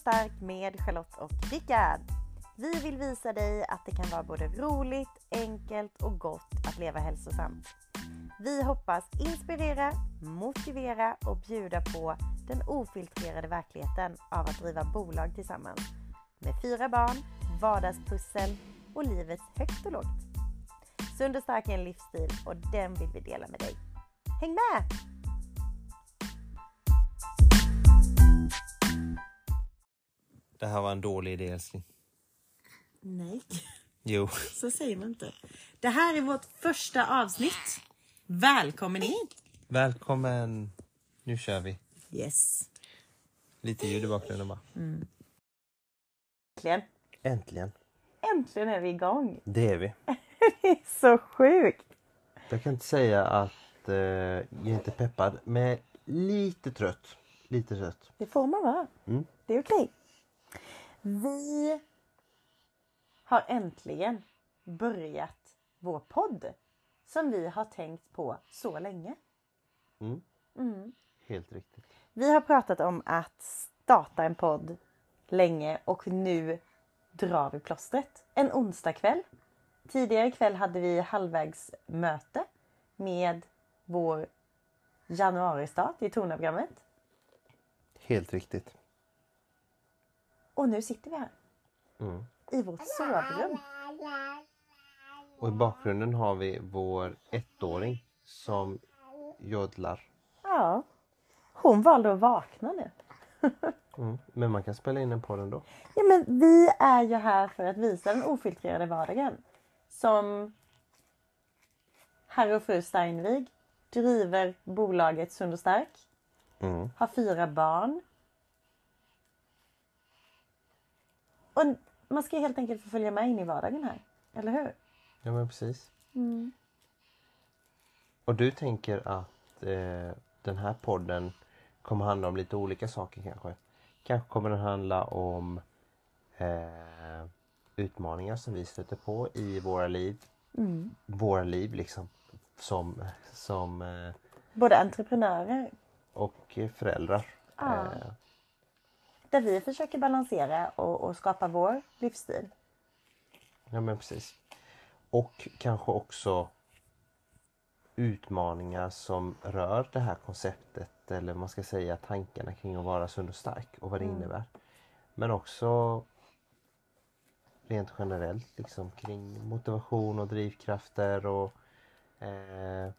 och stark med Charlotte och Rickard. Vi vill visa dig att det kan vara både roligt, enkelt och gott att leva hälsosamt. Vi hoppas inspirera, motivera och bjuda på den ofiltrerade verkligheten av att driva bolag tillsammans. Med fyra barn, vardagspussel och livets högt och lågt. Sund och stark är en livsstil och den vill vi dela med dig. Häng med! Det här var en dålig idé älskling. Nej, Jo. så säger man inte. Det här är vårt första avsnitt. Välkommen in! Välkommen. Nu kör vi. Yes. Lite ljud i bakgrunden bara. Äntligen, Äntligen. äntligen är vi igång. Det är vi. Det är så sjukt. Jag kan inte säga att eh, jag är inte peppad, men lite trött. Lite trött. Det får man vara. Mm. Det är okej. Vi har äntligen börjat vår podd som vi har tänkt på så länge. Mm. Mm. Helt riktigt. Vi har pratat om att starta en podd länge och nu drar vi plåstret. En onsdagkväll. Tidigare ikväll hade vi halvvägsmöte med vår januaristart i tonprogrammet. Helt riktigt. Och nu sitter vi här Mm. i vårt sovrum. Och i bakgrunden har vi vår ettåring som jodlar. Ja. Hon valde att vakna nu. Mm. Men man kan spela in en podd ändå. Ja, men vi är ju här för att visa den ofiltrerade vardagen. Som herr och fru Steinvig driver bolaget Sund och Stark. Mm. Har fyra barn. Och man ska helt enkelt få följa med in i vardagen här. Eller hur? Ja men precis. Mm. Och du tänker att eh, den här podden kommer handla om lite olika saker kanske? Kanske kommer den handla om eh, utmaningar som vi stöter på i våra liv. Mm. Våra liv liksom. Som, som eh, Både entreprenörer och föräldrar. Ja. Där vi försöker balansera och, och skapa vår livsstil. ja men precis. Och kanske också utmaningar som rör det här konceptet eller man ska säga tankarna kring att vara sund och stark och vad det Mm. innebär. Men också rent generellt liksom kring motivation och drivkrafter och eh,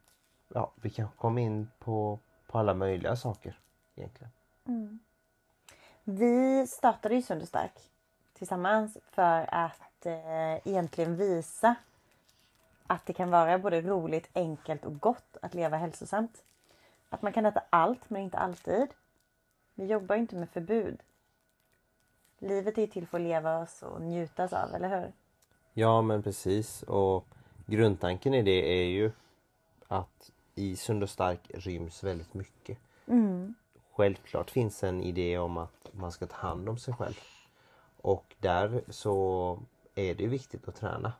ja, vi kanske kommer in på, på alla möjliga saker egentligen. Vi startade ju Sund och Stark tillsammans för att eh, egentligen visa att det kan vara både roligt, enkelt och gott att leva hälsosamt. Att man kan äta allt men inte alltid. Vi jobbar ju inte med förbud. Livet är ju till för att levas och njutas av, eller hur? Ja men precis och grundtanken i det är ju att i Sund och Stark ryms väldigt mycket. Självklart finns en idé om att man ska ta hand om sig själv. Och där så är det ju viktigt att träna.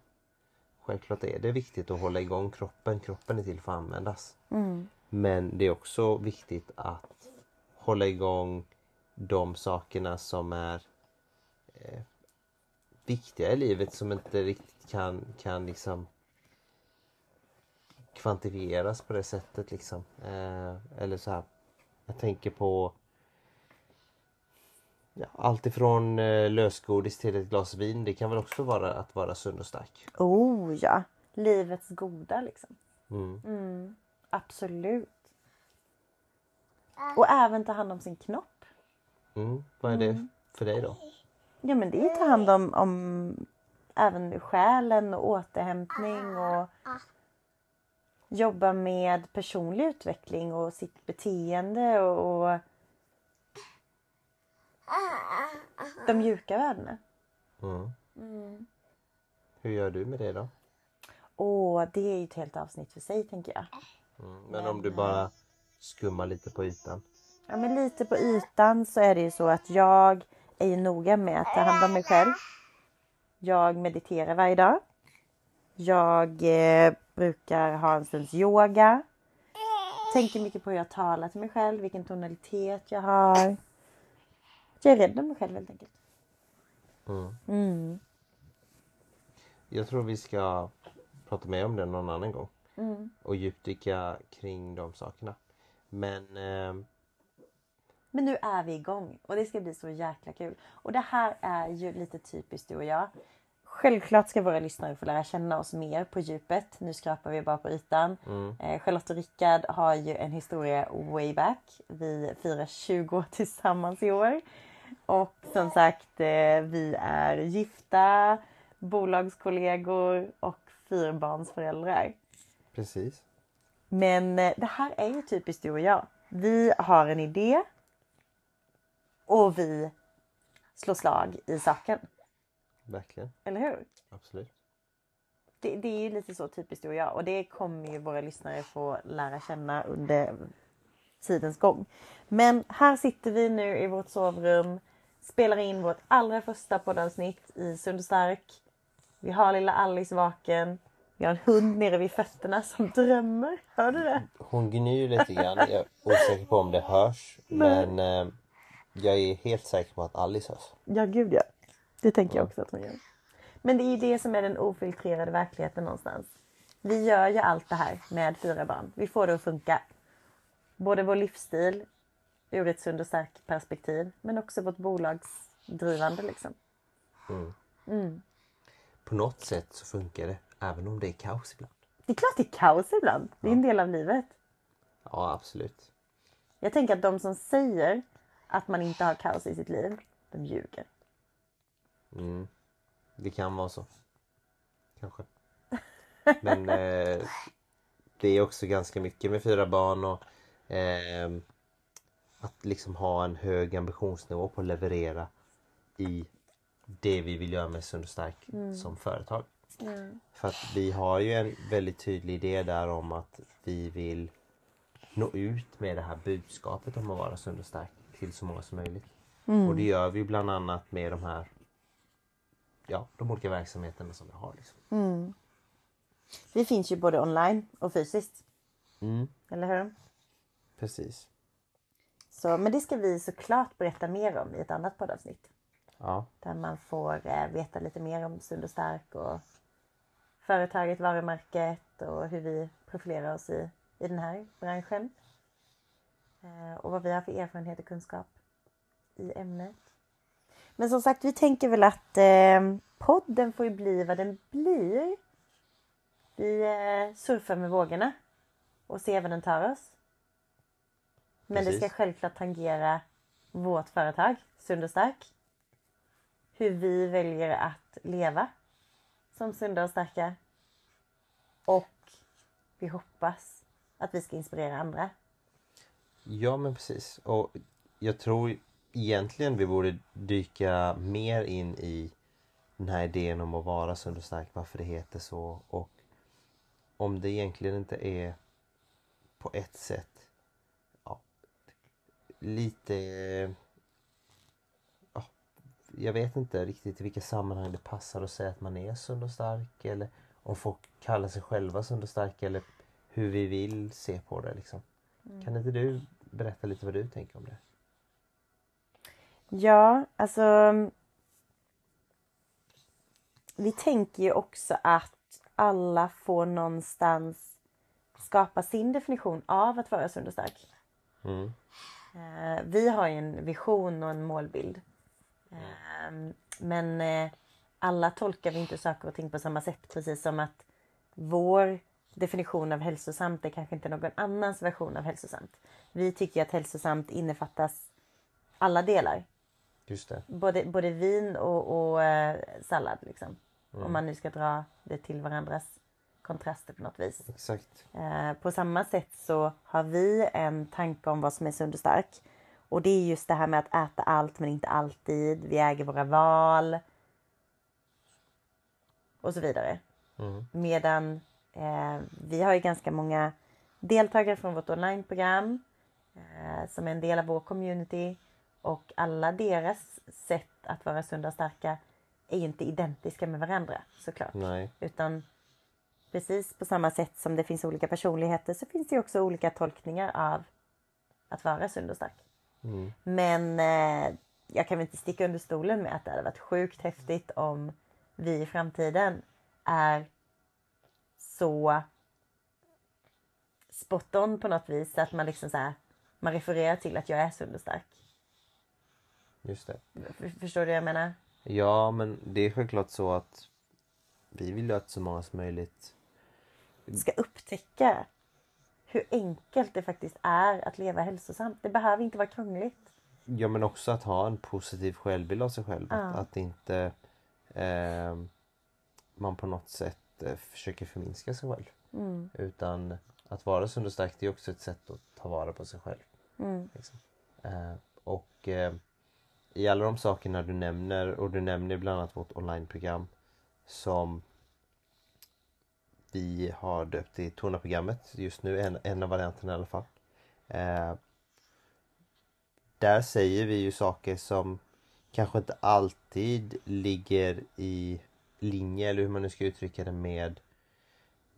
Självklart är det viktigt att hålla igång kroppen. Kroppen är till för att användas. Men det är också viktigt att hålla igång de sakerna som är eh, viktiga i livet som inte riktigt kan, kan liksom kvantifieras på det sättet liksom. Eh, eller så här. Jag tänker på ja, allt ifrån eh, lösgodis till ett glas vin. Det kan väl också vara att vara sund och stark. Oh ja! Livets goda liksom. Mm. Absolut. Och även ta hand om sin knopp. Mm. Vad är det för dig då? Ja men det är att ta hand om, om även själen och återhämtning och jobba med personlig utveckling och sitt beteende och, och de mjuka värdena. Mm. Hur gör du med det då? Och det är ju ett helt avsnitt för sig tänker jag. Mm. Men om du bara skummar lite på ytan. Ja men lite på ytan så är det ju så att jag är ju noga med att ta hand om mig själv. Jag mediterar varje dag. Jag eh, brukar ha en stunds yoga. Tänker mycket på hur jag talar till mig själv, vilken tonalitet jag har. Jag är rädd om mig själv helt enkelt. Mm. Mm. Jag tror vi ska prata mer om det någon annan gång. Mm. Och djupdyka kring de sakerna. Men eh, Men nu är vi igång och det ska bli så jäkla kul. Och det här är ju lite typiskt du och jag. Självklart ska våra lyssnare få lära känna oss mer på djupet. Nu skrapar vi bara på ytan. mm, Eh, Charlotte och Rickard har ju en historia way back. Vi firar 20 år tillsammans i år. Och som sagt, eh, vi är gifta, bolagskollegor och fyrbarnsföräldrar. precis. Men eh, det här är ju typiskt du och jag. Vi har en idé och vi slår slag i saken. Verkligen. Eller hur? Absolut. Det, det är ju lite så typiskt du och jag och det kommer ju våra lyssnare få lära känna under tidens gång. Men här sitter vi nu i vårt sovrum, spelar in vårt allra första poddavsnitt i Sund och Stark. Vi har lilla Alice vaken. Vi har en hund nere vid fötterna som drömmer. Hör du det? Hon gnyr lite grann. Jag är osäker på om det hörs. Men eh, jag är helt säker på att Alice hörs. Ja, gud ja. Det tänker jag också att hon gör. Men det är ju det som är den ofiltrerade verkligheten någonstans. Vi gör ju allt det här med fyra barn. Vi får det att funka. Både vår livsstil ur ett sund och starkt perspektiv men också vårt bolagsdrivande liksom. På något sätt så funkar det. Även om det är kaos ibland. Det är klart det är kaos ibland. Det är en del av livet. Ja absolut. Jag tänker att de som säger att man inte har kaos i sitt liv, de ljuger. Mm. Det kan vara så. Kanske. Men eh, det är också ganska mycket med fyra barn och ehm, att liksom ha en hög ambitionsnivå på att leverera i det vi vill göra med Sund och Stark som företag. För att vi har ju en väldigt tydlig idé där om att vi vill nå ut med det här budskapet om att vara sund och stark till så många som möjligt. Och det gör vi bland annat med de här ja, de olika verksamheterna som vi har. Liksom. Vi finns ju både online och fysiskt. Mm, Eller hur? Precis. Så, men det ska vi såklart berätta mer om i ett annat poddavsnitt. Ja, Där man får eh, veta lite mer om Sund och Stark och företaget, varumärket och hur vi profilerar oss i, i den här branschen. Eh, och vad vi har för erfarenhet och kunskap i ämnet. Men som sagt, vi tänker väl att eh, podden får ju bli vad den blir. Vi eh, surfar med vågorna och ser vad den tar oss. Men det ska Precis. självklart tangera vårt företag, Sund och Stark. Hur vi väljer att leva som sunda och starka. Och vi hoppas att vi ska inspirera andra. ja men precis. Och jag tror egentligen vi borde dyka mer in i den här idén om att vara sund och stark, varför det heter så och om det egentligen inte är på ett sätt lite ja, jag vet inte riktigt i vilka sammanhang det passar att säga att man är sund och stark eller om folk kallar sig själva sund och stark eller hur vi vill se på det liksom. Kan inte du berätta lite vad du tänker om det? Ja, alltså. Vi tänker ju också att alla får någonstans skapa sin definition av att vara sund och stark. Mm. Eh, vi har ju en vision och en målbild. Eh, men eh, alla tolkar vi inte saker och ting på samma sätt. Precis som att vår definition av hälsosamt är kanske inte någon annans version av hälsosamt. Vi tycker att hälsosamt innefattas alla delar. Just det. Både, både vin och, och eh, sallad liksom. Om man nu ska dra det till varandras kontraster på något vis. Exakt. Eh, på samma sätt så har vi en tanke om vad som är sund och stark. Och det är just det här med att äta allt men inte alltid. Vi äger våra val. Och så vidare. Mm. Medan eh, vi har ju ganska många deltagare från vårt onlineprogram. Eh, som är en del av vår community. Och alla deras sätt att vara sunda och starka är ju inte identiska med varandra såklart. Nej. Utan precis på samma sätt som det finns olika personligheter så finns det också olika tolkningar av att vara sund och stark. Mm. Men eh, jag kan väl inte sticka under stolen med att det hade varit sjukt häftigt om vi i framtiden är så spot on på något vis att man liksom så här, man refererar till att jag är sund och stark. Just det. F- Förstår du vad jag menar? Ja, men det är självklart så att vi vill ju att så många som möjligt Ska upptäcka hur enkelt det faktiskt är att leva hälsosamt. Det behöver inte vara krångligt. Ja men också att ha en positiv självbild av sig själv. Ja. Att, att inte eh, man på något sätt eh, försöker förminska sig själv. Mm. Utan att vara sund och stark det är också ett sätt att ta vara på sig själv. Mm. Liksom. Eh, och eh, i alla de sakerna du nämner och du nämner bland annat vårt onlineprogram som vi har döpt till Tona-programmet just nu, en, en av varianterna i alla fall. Eh, där säger vi ju saker som kanske inte alltid ligger i linje eller hur man nu ska uttrycka det med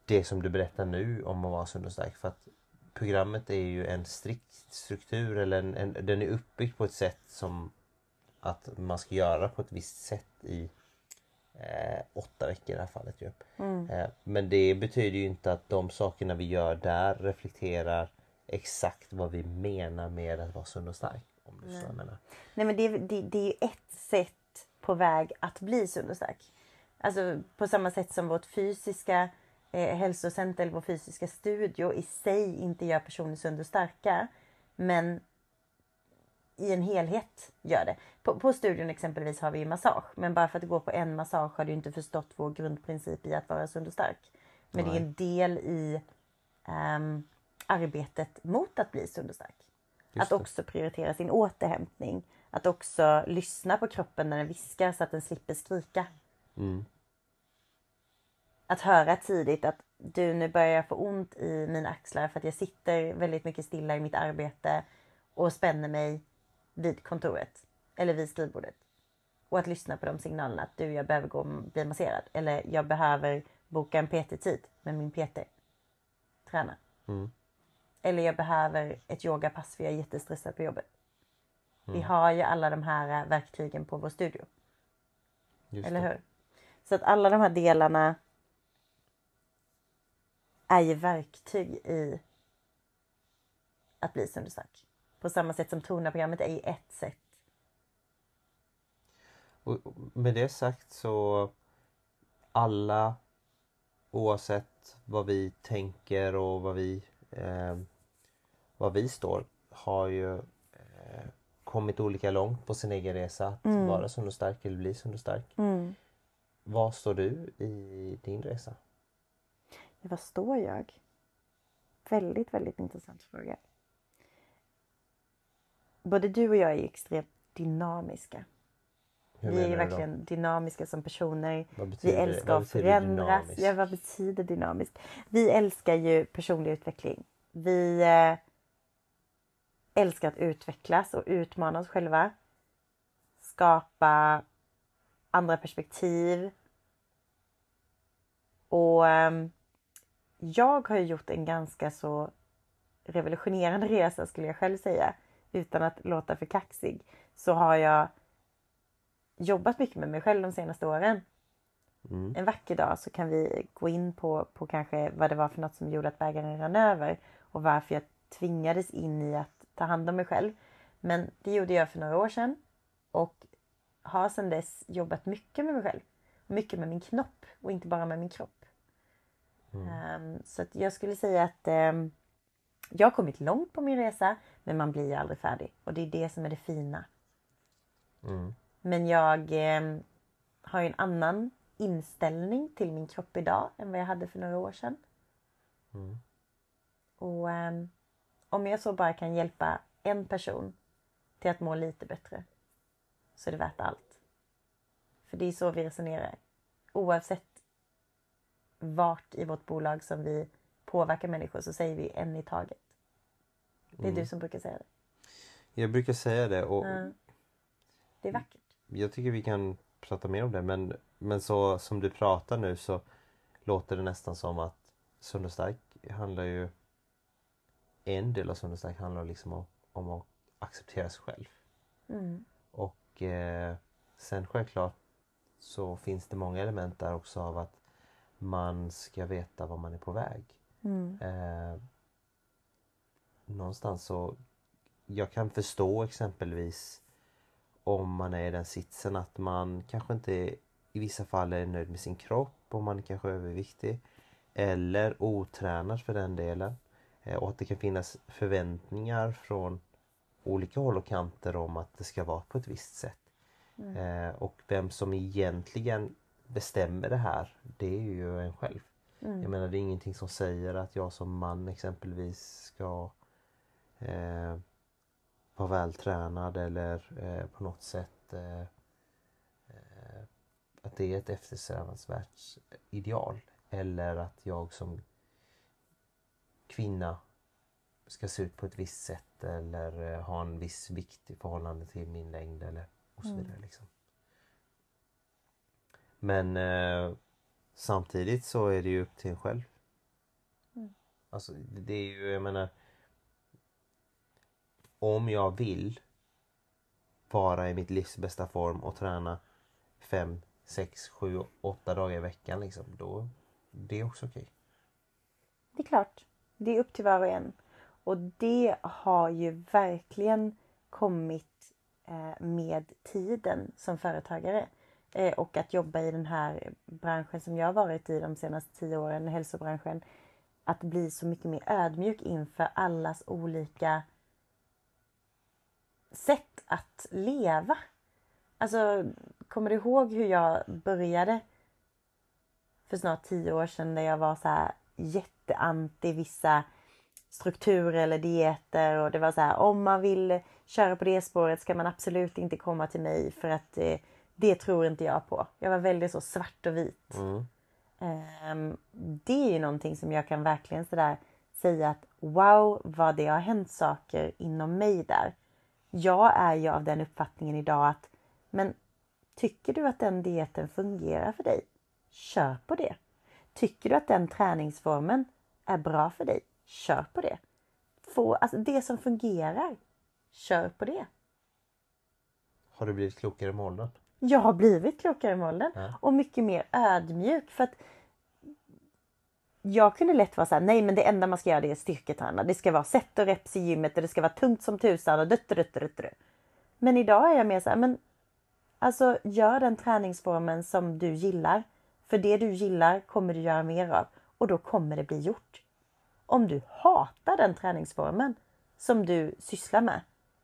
det som du berättar nu om att vara sund och stark. För att programmet är ju en strikt struktur eller en, en, den är uppbyggd på ett sätt som att man ska göra på ett visst sätt i eh, åtta veckor i det här fallet. Ju. Mm. Eh, men det betyder ju inte att de sakerna vi gör där reflekterar exakt vad vi menar med att vara sund och stark. Om du jag menar. Nej men det, det, det är ju ett sätt på väg att bli sund och stark. Alltså på samma sätt som vårt fysiska eh, hälsocenter eller vår fysiska studio i sig inte gör personer sund och starka. Men i en helhet gör det. På, på studion exempelvis har vi ju massage. Men bara för att det går på en massage har du inte förstått vår grundprincip i att vara sund och stark. Men det är Nej. en del i ehm, arbetet mot att bli sund och stark. Just Att det. också prioritera sin återhämtning. Att också lyssna på kroppen när den viskar så att den slipper skrika. Mm. Att höra tidigt att du nu börjar jag få ont i mina axlar för att jag sitter väldigt mycket stilla i mitt arbete och spänner mig vid kontoret eller vid skrivbordet. Och att lyssna på de signalerna att du jag behöver gå och bli masserad eller jag behöver boka en PT-tid med min PT. Träna. Mm. Eller jag behöver ett yogapass för jag är jättestressad på jobbet. Vi Mm. har ju alla de här eh, verktygen på vår studio. Just Eller det. hur? Så att alla de här delarna är ju verktyg i att bli sund och stark. På samma sätt som Tona-programmet är ju ett sätt. Och med det sagt så alla oavsett vad vi tänker och vad vi, eh, vad vi står har ju eh, kommit olika långt på sin egen resa att Mm. vara stark eller bli sund och stark. Var står du i din resa? Vad står jag? Väldigt, väldigt intressant fråga. Både du och jag är extremt dynamiska. Hur vi är du då? verkligen dynamiska som personer. Vi älskar att förändras. Ja, vad betyder dynamisk? Vi älskar ju personlig utveckling. Vi eh, älskar att utvecklas och utmana oss själva. Skapa andra perspektiv. Och ehm, jag har ju gjort en ganska så revolutionerande resa skulle jag själv säga. Utan att låta för kaxig. Så har jag jobbat mycket med mig själv de senaste åren Mm. en vacker dag så kan vi gå in på, på kanske vad det var för något som gjorde att bägaren rann över och varför jag tvingades in i att ta hand om mig själv. Men det gjorde jag för några år sedan och har sedan dess jobbat mycket med mig själv. Mycket med min knopp och inte bara med min kropp. Ehm, så att jag skulle säga att ehm, jag har kommit långt på min resa men man blir ju aldrig färdig och det är det som är det fina. Mm. Men jag eh, har ju en annan inställning till min kropp idag än vad jag hade för några år sedan. Mm. Och eh, om jag så bara kan hjälpa en person till att må lite bättre så är det värt allt. För det är så vi resonerar. Oavsett vart i vårt bolag som vi påverkar människor så säger vi en i taget. Det är Mm. du som brukar säga det. Jag brukar säga det och Ja. Det är vackert. jag tycker vi kan prata mer om det men, men så som du pratar nu så låter det nästan som att Sund och stark handlar ju en del av Sund och stark handlar liksom om, om att acceptera sig själv. Mm. Och eh, sen självklart så finns det många element där också av att man ska veta var man är på väg. Mm. Eh, någonstans så jag kan förstå exempelvis om man är i den sitsen att man kanske inte i vissa fall är nöjd med sin kropp och man kanske är överviktig. Eller otränad för den delen. Eh, och att det kan finnas förväntningar från olika håll och kanter om att det ska vara på ett visst sätt. Mm. Eh, och vem som egentligen bestämmer det här, det är ju en själv. Mm. Jag menar det är ingenting som säger att jag som man exempelvis ska eh, vara vältränad eller eh, på något sätt eh, eh, att det är ett eftersträvansvärt ideal. Eller att jag som kvinna ska se ut på ett visst sätt eller eh, ha en viss vikt i förhållande till min längd eller och så Mm. vidare. Liksom. Men eh, samtidigt så är det ju upp till en själv. Mm. Alltså det är ju, jag menar om jag vill vara i mitt livs bästa form och träna fem, sex, sju, åtta dagar i veckan liksom, då det är också okej. Det är klart. Det är upp till var och en. Och det har ju verkligen kommit eh, med tiden som företagare. Eh, och att jobba i den här branschen som jag har varit i de senaste tio åren, hälsobranschen. Att bli så mycket mer ödmjuk inför allas olika sätt att leva. Alltså, kommer du ihåg hur jag började för snart tio år sedan när jag var så här jätteanti vissa strukturer eller dieter och det var så här om man vill köra på det spåret ska man absolut inte komma till mig för att eh, det tror inte jag på. Jag var väldigt så svart och vit. Mm. Ehm, det är ju någonting som jag kan verkligen sådär säga att wow vad det har hänt saker inom mig där. Jag är ju av den uppfattningen idag att men tycker du att den dieten fungerar för dig? Kör på det. Tycker du att den träningsformen är bra för dig? Kör på det. Få, alltså det som fungerar, kör på det. Har du blivit klokare med åldern? Jag har blivit klokare med åldern Ja. och mycket mer ödmjuk för att jag kunde lätt vara så här, nej men det enda man ska göra det är styrketräna. Det ska vara set och reps i gymmet och det ska vara tungt som tusan och dutt, dutt, dutt, dutt. Men idag är jag mer så här, men alltså gör den träningsformen som du gillar. För det du gillar kommer du göra mer av och då kommer det bli gjort. Om du hatar den träningsformen som du sysslar med,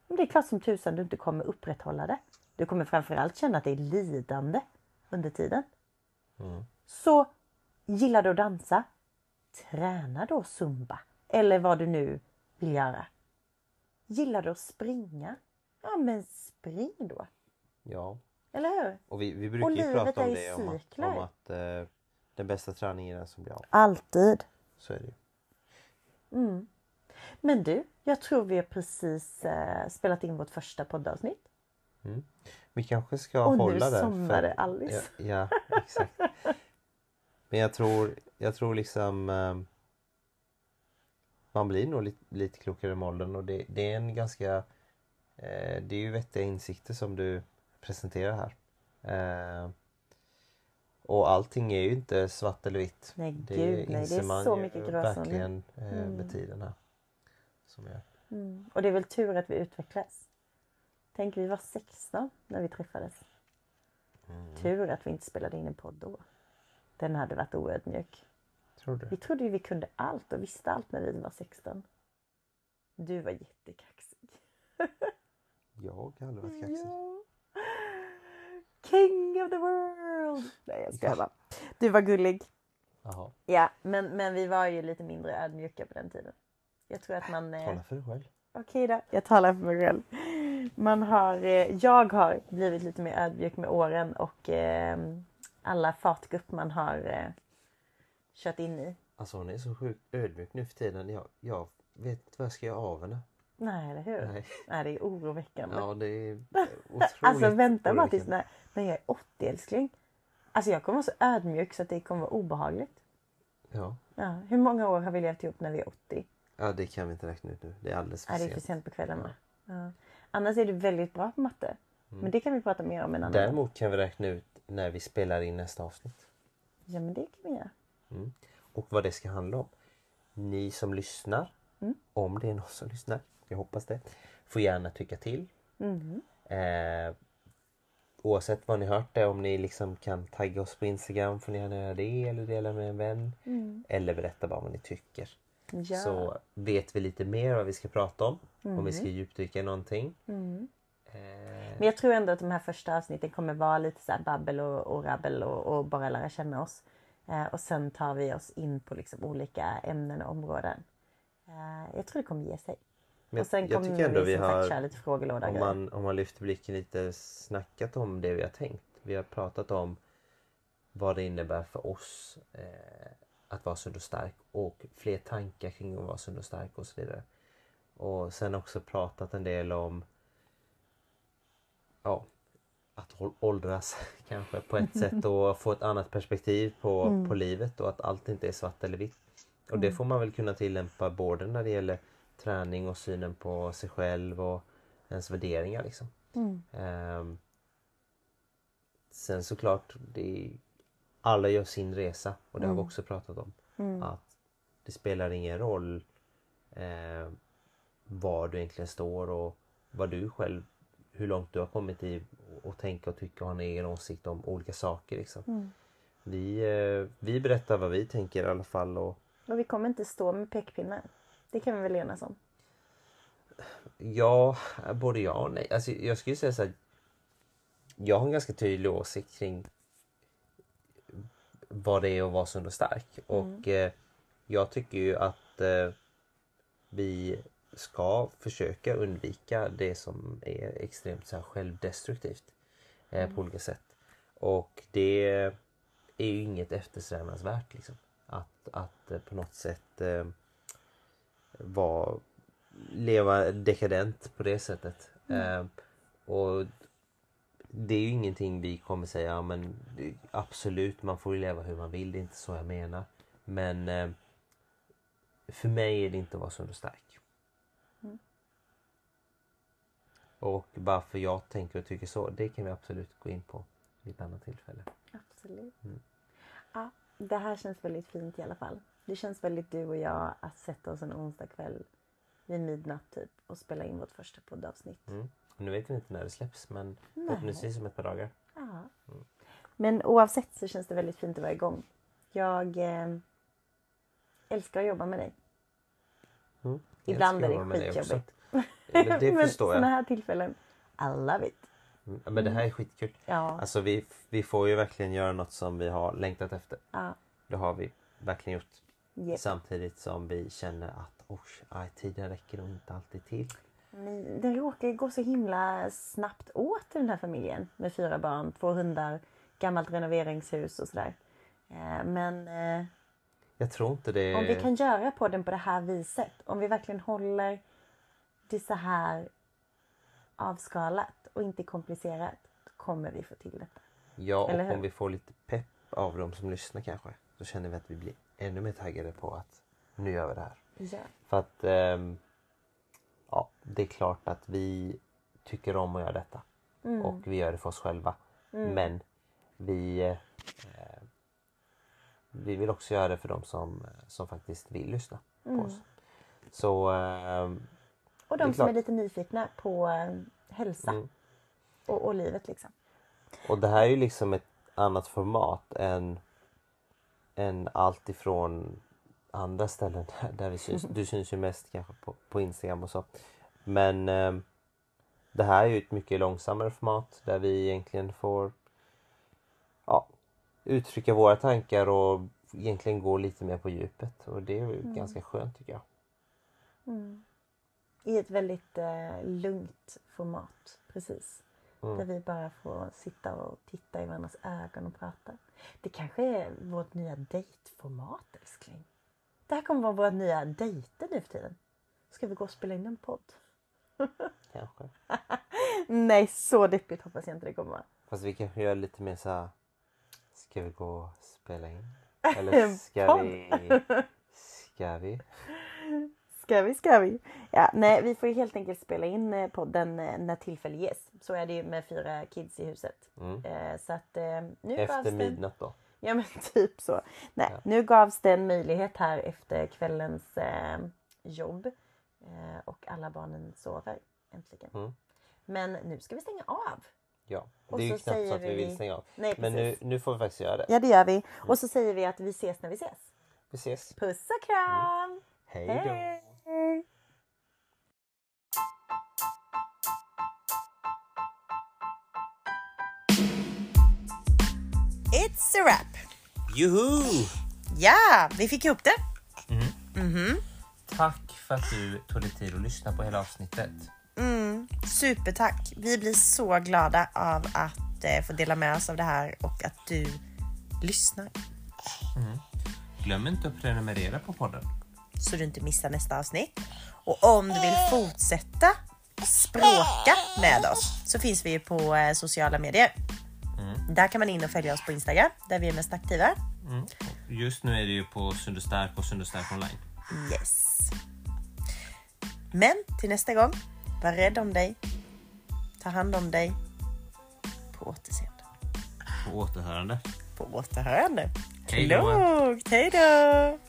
det är klart som tusan du inte kommer upprätthålla det. Du kommer framförallt känna att det är lidande under tiden. Mm. Så gillar du att dansa? Träna då zumba. Eller vad du nu vill göra. Gillar du att springa? Ja men spring då. Ja. Eller hur? Och vi, vi Och brukar ju livet prata om ju det, om att, om att eh, den bästa träningen är den som blir av. Alltid. Så är det ju. Mm. Men du, jag tror vi har precis eh, spelat in vårt första poddavsnitt. Vi kanske ska Och nu hålla där. somnade Alice. Ja, ja exakt. Men jag tror, jag tror liksom eh, man blir nog lite, lite klokare med åldern och det, det är en ganska eh, det är ju vettiga insikter som du presenterar här. Eh, och allting är ju inte svart eller vitt. Nej Det gud nej, det är så mycket gråzon. verkligen eh, Mm. med tiden här. Som jag. Mm. Och det är väl tur att vi utvecklas. Tänk vi var 16 när vi träffades. Mm. Tur att vi inte spelade in en podd då. Den hade varit oödmjuk. Tror du? Vi trodde ju vi kunde allt och visste allt när vi var 16. Du var jättekaxig. Jag har aldrig varit kaxig. Ja. King of the world! Nej jag skojar Ja. bara. Du var gullig. Jaha. Ja, men, men vi var ju lite mindre ödmjuka på den tiden. Jag tror att man... Eh... Tala för dig själv. Okej då, jag talar för mig själv. Man har, eh, jag har blivit lite mer ödmjuk med åren och eh, alla fartgupp man har eh, kört in i. Alltså hon är så sjukt ödmjuk nu för tiden. Jag, jag vet inte vad jag ska göra av henne. Nej, eller hur? Nej, Nej. det är oroväckande. Ja det är otroligt alltså vänta bara tills när, när jag är 80 älskling. Alltså jag kommer vara så ödmjuk så att det kommer vara obehagligt. Ja. Ja, hur många år har vi levt ihop när vi är 80? ja, det kan vi inte räkna ut nu. Det är alldeles för Nej, det är för sent. sent på kvällen. va? Ja. Annars är du väldigt bra på matte. Men det kan vi prata mer om en annan. Däremot kan vi räkna ut när vi spelar in nästa avsnitt. Ja men det kan vi göra. Och vad det ska handla om. Ni som lyssnar, om det är någon som lyssnar, jag hoppas det, får gärna tycka till. Eh, oavsett vad ni hört det, om ni liksom kan tagga oss på Instagram får ni gärna göra det eller dela med en vän. Eller berätta bara vad ni tycker. Ja. Så vet vi lite mer vad vi ska prata om. Om vi ska djupdyka i någonting. Eh, Men jag tror ändå att de här första avsnitten kommer vara lite så babbel och, och rabbel och, och bara lära känna oss. Eh, och sen tar vi oss in på liksom olika ämnen och områden. Eh, jag tror det kommer ge sig. Men och sen jag kommer tycker ändå vi vi sagt har- köra lite frågelåda om, man, om man lyfter blicken lite snackat om det vi har tänkt. Vi har pratat om vad det innebär för oss eh, att vara sund och stark och fler tankar kring att vara sund och stark och så vidare. Och sen också pratat en del om ja, att ål- åldras kanske på ett sätt och få ett annat perspektiv på, på livet och att allt inte är svart eller vitt. Och det får man väl kunna tillämpa både när det gäller träning och synen på sig själv och ens värderingar. Liksom. Ehm, sen såklart, det är, alla gör sin resa och det har vi också pratat om. Att det spelar ingen roll eh, var du egentligen står och vad du själv, hur långt du har kommit i att tänka och tycka och ha en egen åsikt om olika saker. Liksom. Vi, eh, vi berättar vad vi tänker i alla fall och Och vi kommer inte stå med pekpinnar. Det kan vi väl enas om. Ja, både ja och nej. Alltså, jag skulle säga så här. Jag har en ganska tydlig åsikt kring vad det är att vara sund och stark. Och eh, jag tycker ju att eh, vi ska försöka undvika det som är extremt så här, självdestruktivt eh, på olika sätt. Och det är ju inget eftersträvansvärt liksom. Att, att eh, på något sätt eh, vara leva dekadent på det sättet. Eh, och det är ju ingenting vi kommer säga, ja, men absolut man får ju leva hur man vill, det är inte så jag menar. Men eh, för mig är det inte att vara sund och stark. Och varför jag tänker och tycker så, det kan vi absolut gå in på vid ett annat tillfälle. Absolut. Ja, det här känns väldigt fint i alla fall. Det känns väldigt du och jag att sätta oss en onsdag kväll vid midnatt typ och spela in vårt första poddavsnitt. Mm. Nu vet vi inte när det släpps men förhoppningsvis om ett par dagar. Ja. Men oavsett så känns det väldigt fint att vara igång. Jag eh, älskar att jobba med dig. Mm. Ibland är det skitjobbigt. Men det Men förstår sådana jag. här tillfällen, I love it. Mm, Men det här är skitkul. Ja, Alltså vi, vi får ju verkligen göra något som vi har längtat efter. ja. Det har vi verkligen gjort. Yep. Samtidigt som vi känner att oh, aj, tiden räcker nog inte alltid till. Men Den råkar gå så himla snabbt åt i den här familjen med fyra barn, två hundar, gammalt renoveringshus och sådär. Eh, Men eh, Jag tror inte det... om vi kan göra podden på det här viset, om vi verkligen håller det så här avskalat och inte komplicerat, kommer vi få till detta. Ja, Eller och hur? om vi får lite pepp av dem som lyssnar kanske. Så känner vi att vi blir ännu mer taggade på att nu gör vi det här. Ja. För att ehm, ja, det är klart att vi tycker om att göra detta. Mm. Och vi gör det för oss själva. Men vi, eh, vi vill också göra det för de som, som faktiskt vill lyssna på oss. Så ehm, Och de är som är lite nyfikna på eh, hälsa Mm. och, och livet liksom. Och det här är ju liksom ett annat format än, än allt ifrån andra ställen där vi syns. Du syns ju mest kanske på, på Instagram och så. Men eh, det här är ju ett mycket långsammare format där vi egentligen får ja, uttrycka våra tankar och egentligen gå lite mer på djupet. Och det är ju ganska skönt tycker jag. I ett väldigt eh, lugnt format. Precis. Mm. Där vi bara får sitta och titta i varandras ögon och prata. Det kanske är vårt nya dejtformat älskling. Det här kommer vara våra nya dejter nu för tiden. Ska vi gå och spela in en podd? Kanske. Nej, så deppigt hoppas jag inte det kommer vara. Fast vi kanske gör lite mer så här. Ska vi gå och spela in? Eller ska vi? Ska vi? Ska vi, ska vi. Ja, nej, vi får ju helt enkelt spela in eh, podden eh, när tillfälle ges. Så är det ju med fyra kids i huset. Mm. Eh, Så att nu Efter det... midnatt då. Ja men typ så. Nej, Ja. nu gavs det en möjlighet här efter kvällens eh, jobb. Eh, och alla barnen sover äntligen. Mm. Men nu ska vi stänga av. Ja. Och Det är ju knappt så att vi vi- vill stänga av. Nej Men nu, nu får vi faktiskt göra det. Ja det gör vi. Och så säger vi att vi ses när vi ses. Vi ses. Puss och kram! Hej då. It's a wrap! Juhu! Ja, vi fick ihop det. Tack för att du tog dig tid att lyssna på hela avsnittet. Mm, supertack! Vi blir så glada av att eh, få dela med oss av det här och att du lyssnar Glöm inte att prenumerera på podden. Så du inte missar nästa avsnitt. Och om du vill fortsätta språka med oss så finns vi på eh, sociala medier. Där kan man in och följa oss på Instagram där vi är mest aktiva. Mm. Just nu är det ju på Sunderstark och Sunderstark online. Yes. Men till nästa gång, var rädd om dig. Ta hand om dig. På återseende. På återhörande. På återhörande. Hej då. Klokt! Hej då!